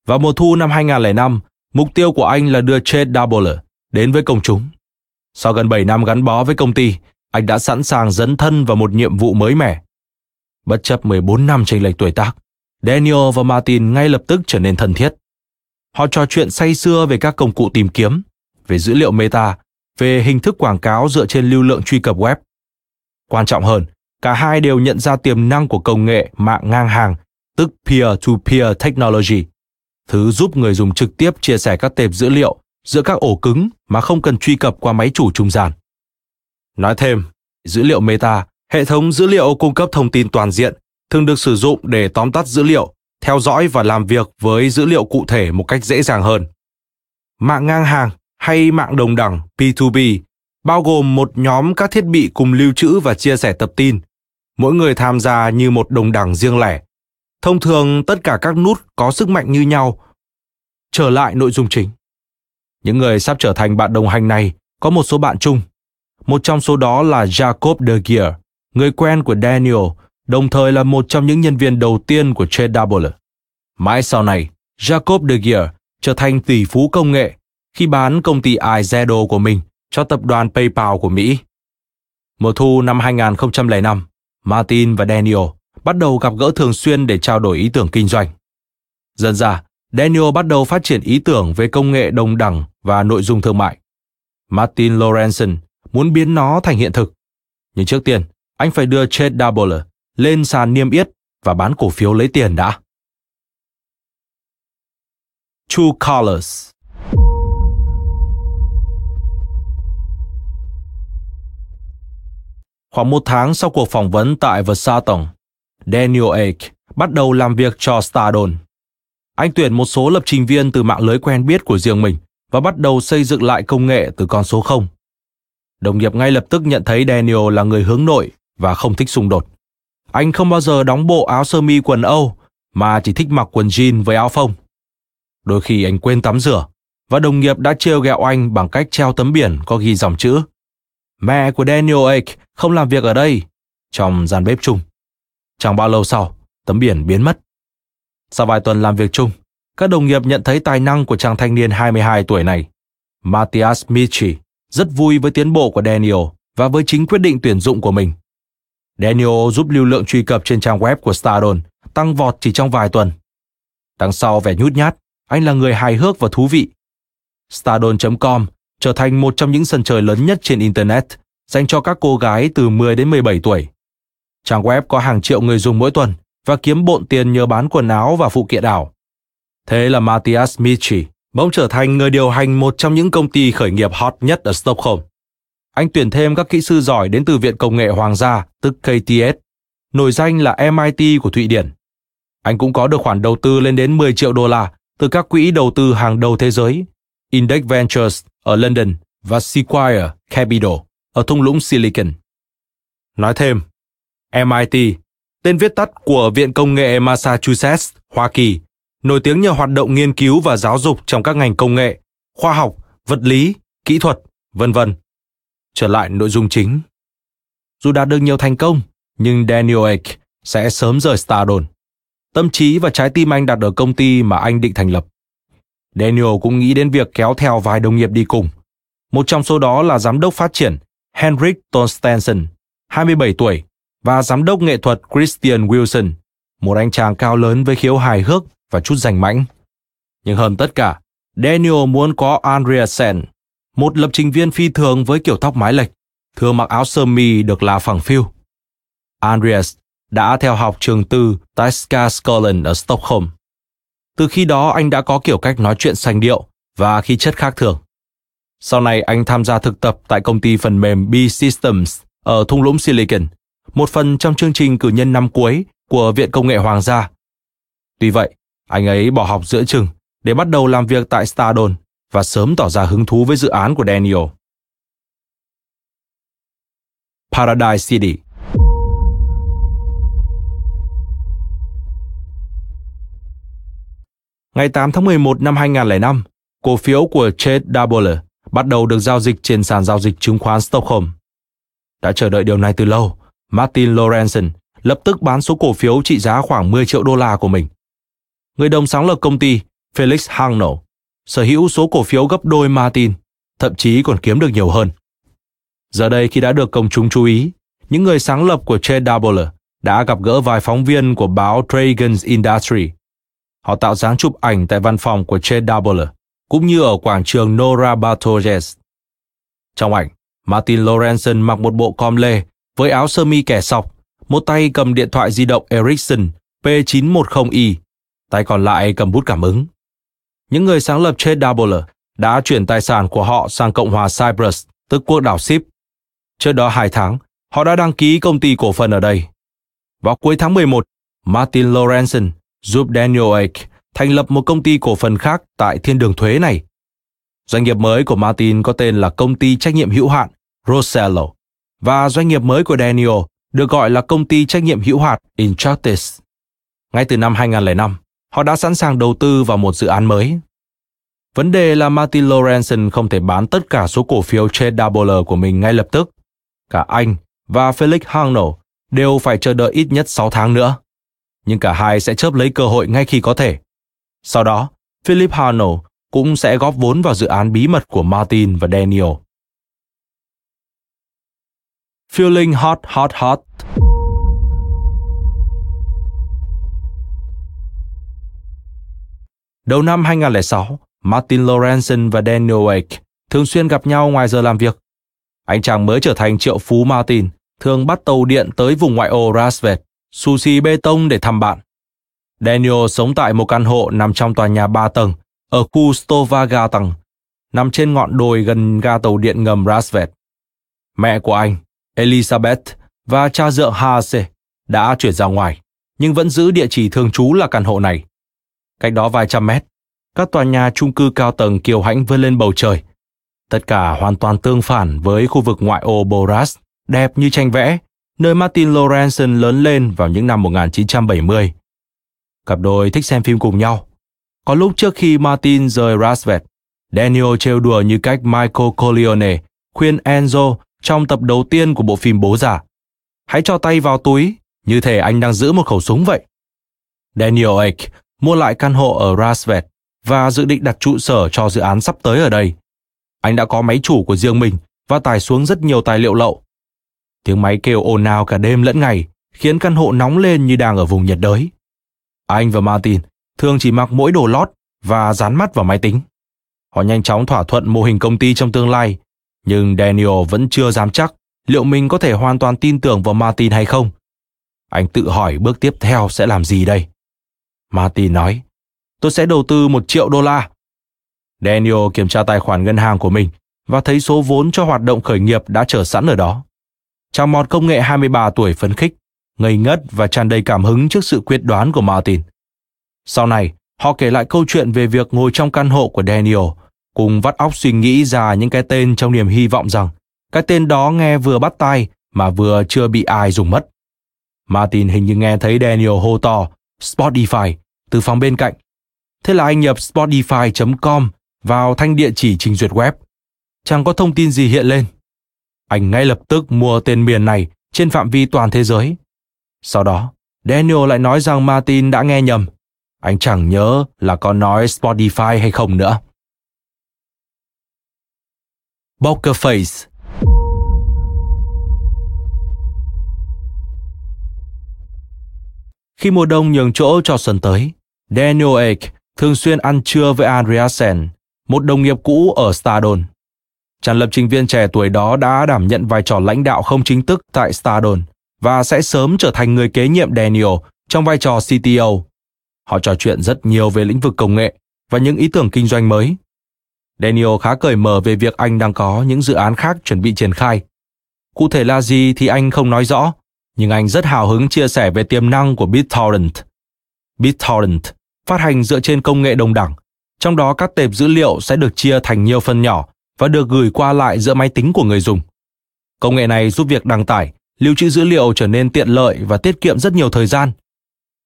Vào mùa thu năm 2005, mục tiêu của anh là đưa Chad Doubler đến với công chúng. Sau gần 7 năm gắn bó với công ty, anh đã sẵn sàng dấn thân vào một nhiệm vụ mới mẻ. Bất chấp 14 năm chênh lệch tuổi tác, Daniel và Martin ngay lập tức trở nên thân thiết. Họ trò chuyện say sưa về các công cụ tìm kiếm, về dữ liệu meta, về hình thức quảng cáo dựa trên lưu lượng truy cập web. Quan trọng hơn, cả hai đều nhận ra tiềm năng của công nghệ mạng ngang hàng, tức peer-to-peer technology, thứ giúp người dùng trực tiếp chia sẻ các tệp dữ liệu giữa các ổ cứng mà không cần truy cập qua máy chủ trung gian. Nói thêm, dữ liệu meta, hệ thống dữ liệu cung cấp thông tin toàn diện, thường được sử dụng để tóm tắt dữ liệu, theo dõi và làm việc với dữ liệu cụ thể một cách dễ dàng hơn. Mạng ngang hàng hay mạng đồng đẳng P2P bao gồm một nhóm các thiết bị cùng lưu trữ và chia sẻ tập tin. Mỗi người tham gia như một đồng đẳng riêng lẻ. Thông thường tất cả các nút có sức mạnh như nhau. Trở lại nội dung chính. Những người sắp trở thành bạn đồng hành này có một số bạn chung. Một trong số đó là Jacob De Geer, người quen của Daniel, đồng thời là một trong những nhân viên đầu tiên của Double. Mãi sau này, Jacob De Geer trở thành tỷ phú công nghệ khi bán công ty iZedo của mình cho tập đoàn PayPal của Mỹ. Mùa thu năm 2005, Martin và Daniel bắt đầu gặp gỡ thường xuyên để trao đổi ý tưởng kinh doanh. Dần ra, Daniel bắt đầu phát triển ý tưởng về công nghệ đồng đẳng và nội dung thương mại. Martin Lorenzen muốn biến nó thành hiện thực. Nhưng trước tiên, anh phải đưa Chet Doubler lên sàn niêm yết và bán cổ phiếu lấy tiền đã. True Colors Khoảng một tháng sau cuộc phỏng vấn tại Versailles, Daniel Ake bắt đầu làm việc cho Stardon. Anh tuyển một số lập trình viên từ mạng lưới quen biết của riêng mình và bắt đầu xây dựng lại công nghệ từ con số 0. Đồng nghiệp ngay lập tức nhận thấy Daniel là người hướng nội và không thích xung đột. Anh không bao giờ đóng bộ áo sơ mi quần Âu mà chỉ thích mặc quần jean với áo phông. Đôi khi anh quên tắm rửa và đồng nghiệp đã trêu ghẹo anh bằng cách treo tấm biển có ghi dòng chữ Mẹ của Daniel Ake không làm việc ở đây trong gian bếp chung. Chẳng bao lâu sau, tấm biển biến mất. Sau vài tuần làm việc chung, các đồng nghiệp nhận thấy tài năng của chàng thanh niên 22 tuổi này. Matthias Michi rất vui với tiến bộ của Daniel và với chính quyết định tuyển dụng của mình. Daniel giúp lưu lượng truy cập trên trang web của Stardon tăng vọt chỉ trong vài tuần. Đằng sau vẻ nhút nhát, anh là người hài hước và thú vị. Stardon.com trở thành một trong những sân chơi lớn nhất trên Internet dành cho các cô gái từ 10 đến 17 tuổi. Trang web có hàng triệu người dùng mỗi tuần và kiếm bộn tiền nhờ bán quần áo và phụ kiện ảo. Thế là Matthias Michi bỗng trở thành người điều hành một trong những công ty khởi nghiệp hot nhất ở Stockholm. Anh tuyển thêm các kỹ sư giỏi đến từ Viện Công nghệ Hoàng gia, tức KTS, nổi danh là MIT của Thụy Điển. Anh cũng có được khoản đầu tư lên đến 10 triệu đô la từ các quỹ đầu tư hàng đầu thế giới, Index Ventures ở London và Sequire Capital ở thung lũng Silicon. Nói thêm, MIT, tên viết tắt của Viện Công nghệ Massachusetts, Hoa Kỳ, nổi tiếng nhờ hoạt động nghiên cứu và giáo dục trong các ngành công nghệ, khoa học, vật lý, kỹ thuật, vân vân. Trở lại nội dung chính. Dù đạt được nhiều thành công, nhưng Daniel Ek sẽ sớm rời Stardom. Tâm trí và trái tim anh đặt ở công ty mà anh định thành lập. Daniel cũng nghĩ đến việc kéo theo vài đồng nghiệp đi cùng. Một trong số đó là giám đốc phát triển Henrik Tonstensen, 27 tuổi, và giám đốc nghệ thuật Christian Wilson, một anh chàng cao lớn với khiếu hài hước và chút rành mãnh. Nhưng hơn tất cả, Daniel muốn có Andreasen, một lập trình viên phi thường với kiểu tóc mái lệch, thường mặc áo sơ mi được là phẳng phiu. Andreas đã theo học trường tư Tyska Scotland ở Stockholm. Từ khi đó anh đã có kiểu cách nói chuyện sành điệu và khí chất khác thường. Sau này anh tham gia thực tập tại công ty phần mềm B-Systems ở thung lũng Silicon, một phần trong chương trình cử nhân năm cuối của Viện Công nghệ Hoàng gia. Tuy vậy, anh ấy bỏ học giữa chừng để bắt đầu làm việc tại Stardon và sớm tỏ ra hứng thú với dự án của Daniel. Paradise City Ngày 8 tháng 11 năm 2005, cổ phiếu của Chase Double bắt đầu được giao dịch trên sàn giao dịch chứng khoán Stockholm. Đã chờ đợi điều này từ lâu, Martin Lorenzen lập tức bán số cổ phiếu trị giá khoảng 10 triệu đô la của mình. Người đồng sáng lập công ty, Felix Hangnell, sở hữu số cổ phiếu gấp đôi Martin, thậm chí còn kiếm được nhiều hơn. Giờ đây khi đã được công chúng chú ý, những người sáng lập của Che Double đã gặp gỡ vài phóng viên của báo Dragon's Industry. Họ tạo dáng chụp ảnh tại văn phòng của Che Double, cũng như ở quảng trường Nora Bartoges. Trong ảnh, Martin Lorenzen mặc một bộ com lê với áo sơ mi kẻ sọc, một tay cầm điện thoại di động Ericsson P910i, tay còn lại cầm bút cảm ứng. Những người sáng lập Chase Doubler đã chuyển tài sản của họ sang Cộng hòa Cyprus, tức quốc đảo Ship. Trước đó hai tháng, họ đã đăng ký công ty cổ phần ở đây. Vào cuối tháng 11, Martin Lorenzen giúp Daniel Ake thành lập một công ty cổ phần khác tại thiên đường thuế này. Doanh nghiệp mới của Martin có tên là công ty trách nhiệm hữu hạn Rosello và doanh nghiệp mới của Daniel được gọi là công ty trách nhiệm hữu hạn Injustice. Ngay từ năm 2005, họ đã sẵn sàng đầu tư vào một dự án mới. Vấn đề là Martin Lorenzen không thể bán tất cả số cổ phiếu trên double của mình ngay lập tức. Cả anh và Felix Hangno đều phải chờ đợi ít nhất 6 tháng nữa. Nhưng cả hai sẽ chớp lấy cơ hội ngay khi có thể. Sau đó, Philip Hano cũng sẽ góp vốn vào dự án bí mật của Martin và Daniel. Feeling hot hot hot Đầu năm 2006, Martin Lorenzen và Daniel Wake thường xuyên gặp nhau ngoài giờ làm việc. Anh chàng mới trở thành triệu phú Martin, thường bắt tàu điện tới vùng ngoại ô Rasvet, sushi bê tông để thăm bạn. Daniel sống tại một căn hộ nằm trong tòa nhà 3 tầng ở khu Stovagatan, nằm trên ngọn đồi gần ga tàu điện ngầm Rasvet. Mẹ của anh, Elizabeth và cha dượng Hase đã chuyển ra ngoài, nhưng vẫn giữ địa chỉ thường trú là căn hộ này. Cách đó vài trăm mét, các tòa nhà chung cư cao tầng kiều hãnh vươn lên bầu trời. Tất cả hoàn toàn tương phản với khu vực ngoại ô Boras, đẹp như tranh vẽ, nơi Martin Lorenzen lớn lên vào những năm 1970. Cặp đôi thích xem phim cùng nhau. Có lúc trước khi Martin rời Rasvet, Daniel trêu đùa như cách Michael Corleone khuyên Enzo trong tập đầu tiên của bộ phim Bố già. Hãy cho tay vào túi, như thể anh đang giữ một khẩu súng vậy. Daniel Ake mua lại căn hộ ở Rasvet và dự định đặt trụ sở cho dự án sắp tới ở đây. Anh đã có máy chủ của riêng mình và tải xuống rất nhiều tài liệu lậu. Tiếng máy kêu ồn ào cả đêm lẫn ngày, khiến căn hộ nóng lên như đang ở vùng nhiệt đới. Anh và Martin thường chỉ mặc mỗi đồ lót và dán mắt vào máy tính. Họ nhanh chóng thỏa thuận mô hình công ty trong tương lai, nhưng Daniel vẫn chưa dám chắc liệu mình có thể hoàn toàn tin tưởng vào Martin hay không. Anh tự hỏi bước tiếp theo sẽ làm gì đây. Martin nói, tôi sẽ đầu tư một triệu đô la. Daniel kiểm tra tài khoản ngân hàng của mình và thấy số vốn cho hoạt động khởi nghiệp đã chờ sẵn ở đó. Chàng mọt công nghệ 23 tuổi phấn khích, ngây ngất và tràn đầy cảm hứng trước sự quyết đoán của Martin. Sau này, họ kể lại câu chuyện về việc ngồi trong căn hộ của Daniel, cùng vắt óc suy nghĩ ra những cái tên trong niềm hy vọng rằng cái tên đó nghe vừa bắt tai mà vừa chưa bị ai dùng mất. Martin hình như nghe thấy Daniel hô to Spotify từ phòng bên cạnh. Thế là anh nhập spotify.com vào thanh địa chỉ trình duyệt web. Chẳng có thông tin gì hiện lên. Anh ngay lập tức mua tên miền này trên phạm vi toàn thế giới. Sau đó, Daniel lại nói rằng Martin đã nghe nhầm. Anh chẳng nhớ là có nói Spotify hay không nữa. Poker Face Khi mùa đông nhường chỗ cho xuân tới, Daniel Ek thường xuyên ăn trưa với Andreasen, một đồng nghiệp cũ ở Stardon. Chàng lập trình viên trẻ tuổi đó đã đảm nhận vai trò lãnh đạo không chính thức tại Stardon và sẽ sớm trở thành người kế nhiệm Daniel trong vai trò CTO. Họ trò chuyện rất nhiều về lĩnh vực công nghệ và những ý tưởng kinh doanh mới. Daniel khá cởi mở về việc anh đang có những dự án khác chuẩn bị triển khai. Cụ thể là gì thì anh không nói rõ, nhưng anh rất hào hứng chia sẻ về tiềm năng của BitTorrent. BitTorrent phát hành dựa trên công nghệ đồng đẳng, trong đó các tệp dữ liệu sẽ được chia thành nhiều phần nhỏ và được gửi qua lại giữa máy tính của người dùng. Công nghệ này giúp việc đăng tải, lưu trữ dữ liệu trở nên tiện lợi và tiết kiệm rất nhiều thời gian.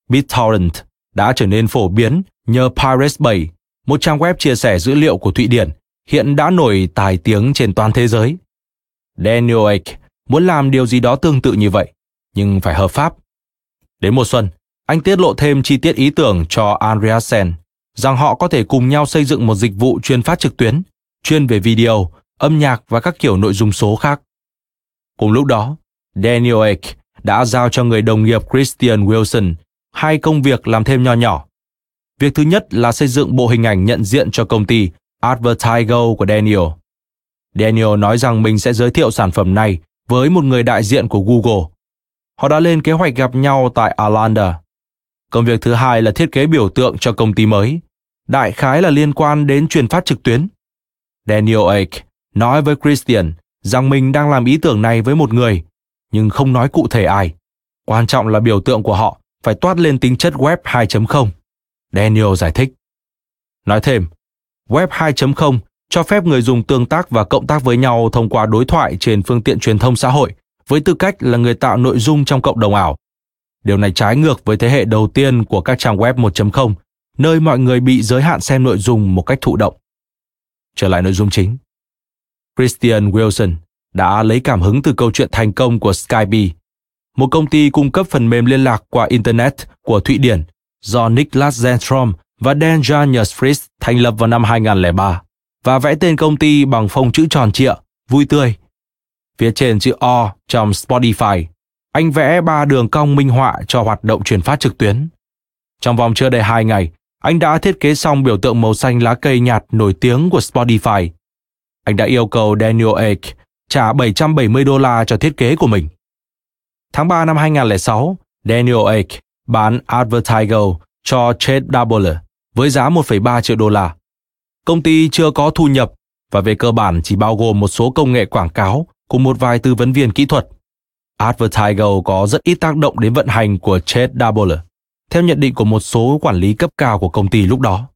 BitTorrent đã trở nên phổ biến nhờ Pirate Bay, một trang web chia sẻ dữ liệu của Thụy Điển, hiện đã nổi tài tiếng trên toàn thế giới. Daniel Ek muốn làm điều gì đó tương tự như vậy, nhưng phải hợp pháp. Đến mùa xuân, anh tiết lộ thêm chi tiết ý tưởng cho Andreasen rằng họ có thể cùng nhau xây dựng một dịch vụ chuyên phát trực tuyến, chuyên về video, âm nhạc và các kiểu nội dung số khác. Cùng lúc đó, Daniel Ek đã giao cho người đồng nghiệp Christian Wilson hai công việc làm thêm nho nhỏ. Việc thứ nhất là xây dựng bộ hình ảnh nhận diện cho công ty Advertigo của Daniel. Daniel nói rằng mình sẽ giới thiệu sản phẩm này với một người đại diện của Google. Họ đã lên kế hoạch gặp nhau tại Arlanda. Công việc thứ hai là thiết kế biểu tượng cho công ty mới. Đại khái là liên quan đến truyền phát trực tuyến. Daniel Ek nói với Christian rằng mình đang làm ý tưởng này với một người, nhưng không nói cụ thể ai. Quan trọng là biểu tượng của họ phải toát lên tính chất web 2.0. Daniel giải thích. Nói thêm, web 2.0 cho phép người dùng tương tác và cộng tác với nhau thông qua đối thoại trên phương tiện truyền thông xã hội với tư cách là người tạo nội dung trong cộng đồng ảo. Điều này trái ngược với thế hệ đầu tiên của các trang web 1.0, nơi mọi người bị giới hạn xem nội dung một cách thụ động. Trở lại nội dung chính. Christian Wilson đã lấy cảm hứng từ câu chuyện thành công của Skype, một công ty cung cấp phần mềm liên lạc qua Internet của Thụy Điển do Niklas Zenstrom và Dan Janusfritz thành lập vào năm 2003 và vẽ tên công ty bằng phông chữ tròn trịa, vui tươi. Phía trên chữ O trong Spotify, anh vẽ ba đường cong minh họa cho hoạt động truyền phát trực tuyến. Trong vòng chưa đầy hai ngày, anh đã thiết kế xong biểu tượng màu xanh lá cây nhạt nổi tiếng của Spotify. Anh đã yêu cầu Daniel Ek trả 770 đô la cho thiết kế của mình. Tháng 3 năm 2006, Daniel Ek bán Advertigo cho Chad Double với giá 1,3 triệu đô la. Công ty chưa có thu nhập và về cơ bản chỉ bao gồm một số công nghệ quảng cáo cùng một vài tư vấn viên kỹ thuật. Advertigo có rất ít tác động đến vận hành của Chad Double, theo nhận định của một số quản lý cấp cao của công ty lúc đó.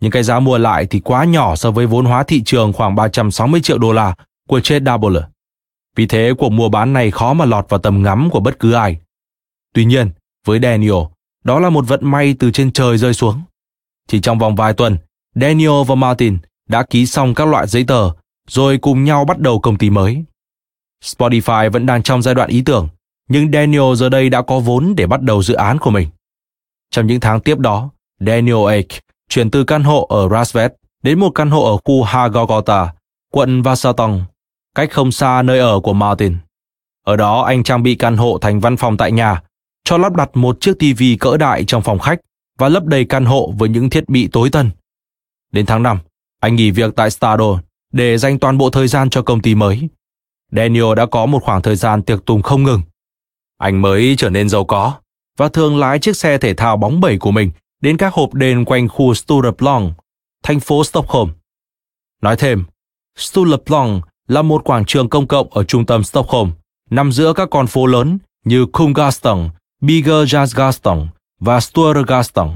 Những cái giá mua lại thì quá nhỏ so với vốn hóa thị trường khoảng 360 triệu đô la của Chad Double. Vì thế cuộc mua bán này khó mà lọt vào tầm ngắm của bất cứ ai. Tuy nhiên, với Daniel, đó là một vận may từ trên trời rơi xuống. Chỉ trong vòng vài tuần, Daniel và Martin đã ký xong các loại giấy tờ, rồi cùng nhau bắt đầu công ty mới. Spotify vẫn đang trong giai đoạn ý tưởng, nhưng Daniel giờ đây đã có vốn để bắt đầu dự án của mình. Trong những tháng tiếp đó, Daniel Ek chuyển từ căn hộ ở Rasvet đến một căn hộ ở khu Hagogota, quận Vasatong, cách không xa nơi ở của Martin. Ở đó anh trang bị căn hộ thành văn phòng tại nhà, cho lắp đặt một chiếc TV cỡ đại trong phòng khách và lấp đầy căn hộ với những thiết bị tối tân. Đến tháng 5, anh nghỉ việc tại Stardo để dành toàn bộ thời gian cho công ty mới. Daniel đã có một khoảng thời gian tiệc tùng không ngừng. Anh mới trở nên giàu có và thường lái chiếc xe thể thao bóng bẩy của mình đến các hộp đền quanh khu Stureplan, thành phố Stockholm. Nói thêm, Stureplan là một quảng trường công cộng ở trung tâm Stockholm, nằm giữa các con phố lớn như Kungsgatan, Bigger và Stuargaston.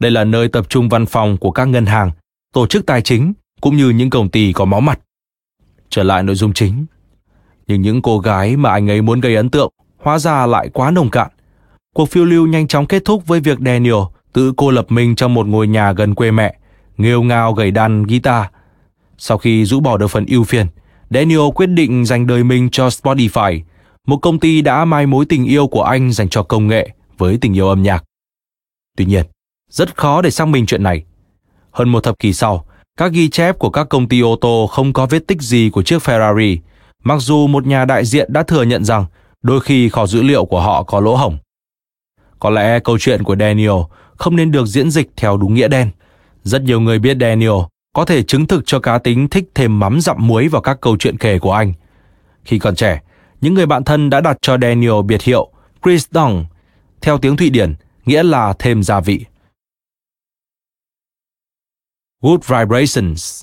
Đây là nơi tập trung văn phòng của các ngân hàng, tổ chức tài chính cũng như những công ty có máu mặt. Trở lại nội dung chính. Nhưng những cô gái mà anh ấy muốn gây ấn tượng hóa ra lại quá nồng cạn. Cuộc phiêu lưu nhanh chóng kết thúc với việc Daniel tự cô lập mình trong một ngôi nhà gần quê mẹ, nghêu ngao gầy đàn guitar. Sau khi rũ bỏ được phần ưu phiền, Daniel quyết định dành đời mình cho Spotify, một công ty đã mai mối tình yêu của anh dành cho công nghệ với tình yêu âm nhạc. Tuy nhiên, rất khó để xác minh chuyện này. Hơn một thập kỷ sau, các ghi chép của các công ty ô tô không có vết tích gì của chiếc Ferrari, mặc dù một nhà đại diện đã thừa nhận rằng đôi khi kho dữ liệu của họ có lỗ hổng. Có lẽ câu chuyện của Daniel không nên được diễn dịch theo đúng nghĩa đen. Rất nhiều người biết Daniel có thể chứng thực cho cá tính thích thêm mắm dặm muối vào các câu chuyện kể của anh. Khi còn trẻ, những người bạn thân đã đặt cho Daniel biệt hiệu Chris Dong, theo tiếng Thụy Điển, nghĩa là thêm gia vị. Good Vibrations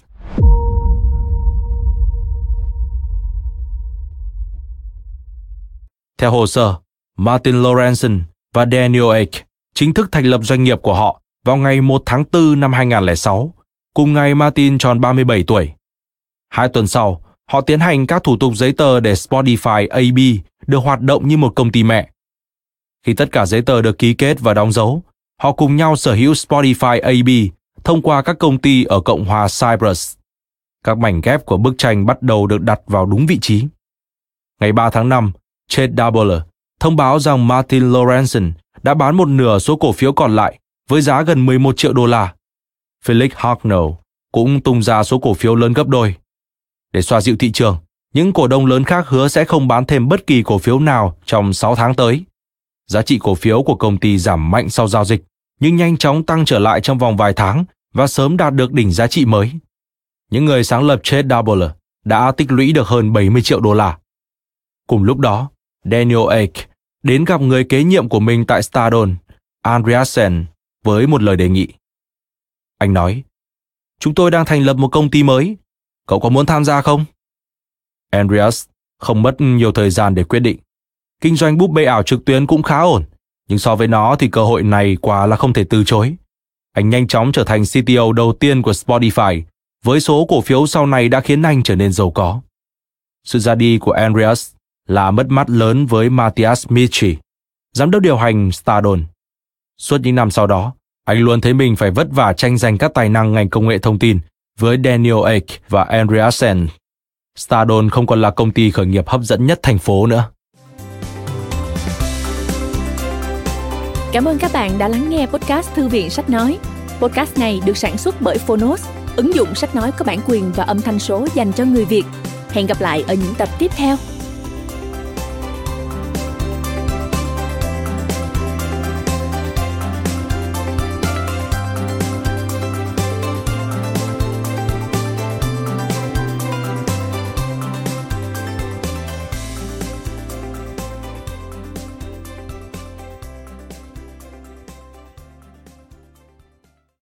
Theo hồ sơ, Martin Lorenzen và Daniel Ek chính thức thành lập doanh nghiệp của họ vào ngày 1 tháng 4 năm 2006, cùng ngày Martin tròn 37 tuổi. Hai tuần sau, họ tiến hành các thủ tục giấy tờ để Spotify AB được hoạt động như một công ty mẹ. Khi tất cả giấy tờ được ký kết và đóng dấu, họ cùng nhau sở hữu Spotify AB thông qua các công ty ở Cộng hòa Cyprus. Các mảnh ghép của bức tranh bắt đầu được đặt vào đúng vị trí. Ngày 3 tháng 5, Chet Doubler thông báo rằng Martin Lorenzen đã bán một nửa số cổ phiếu còn lại với giá gần 11 triệu đô la. Felix Hartnell cũng tung ra số cổ phiếu lớn gấp đôi. Để xoa dịu thị trường, những cổ đông lớn khác hứa sẽ không bán thêm bất kỳ cổ phiếu nào trong 6 tháng tới. Giá trị cổ phiếu của công ty giảm mạnh sau giao dịch, nhưng nhanh chóng tăng trở lại trong vòng vài tháng và sớm đạt được đỉnh giá trị mới. Những người sáng lập Chase Doubler đã tích lũy được hơn 70 triệu đô la. Cùng lúc đó, Daniel Ek đến gặp người kế nhiệm của mình tại Stardon, Andreasen, với một lời đề nghị. Anh nói, chúng tôi đang thành lập một công ty mới, cậu có muốn tham gia không? Andreas không mất nhiều thời gian để quyết định. Kinh doanh búp bê ảo trực tuyến cũng khá ổn, nhưng so với nó thì cơ hội này quả là không thể từ chối. Anh nhanh chóng trở thành CTO đầu tiên của Spotify, với số cổ phiếu sau này đã khiến anh trở nên giàu có. Sự ra đi của Andreas là mất mát lớn với Matthias Michi, giám đốc điều hành Stardon. Suốt những năm sau đó, anh luôn thấy mình phải vất vả tranh giành các tài năng ngành công nghệ thông tin với Daniel Ek và Andreasen. Stardon không còn là công ty khởi nghiệp hấp dẫn nhất thành phố nữa. Cảm ơn các bạn đã lắng nghe podcast Thư viện Sách Nói. Podcast này được sản xuất bởi Phonos, ứng dụng sách nói có bản quyền và âm thanh số dành cho người Việt. Hẹn gặp lại ở những tập tiếp theo.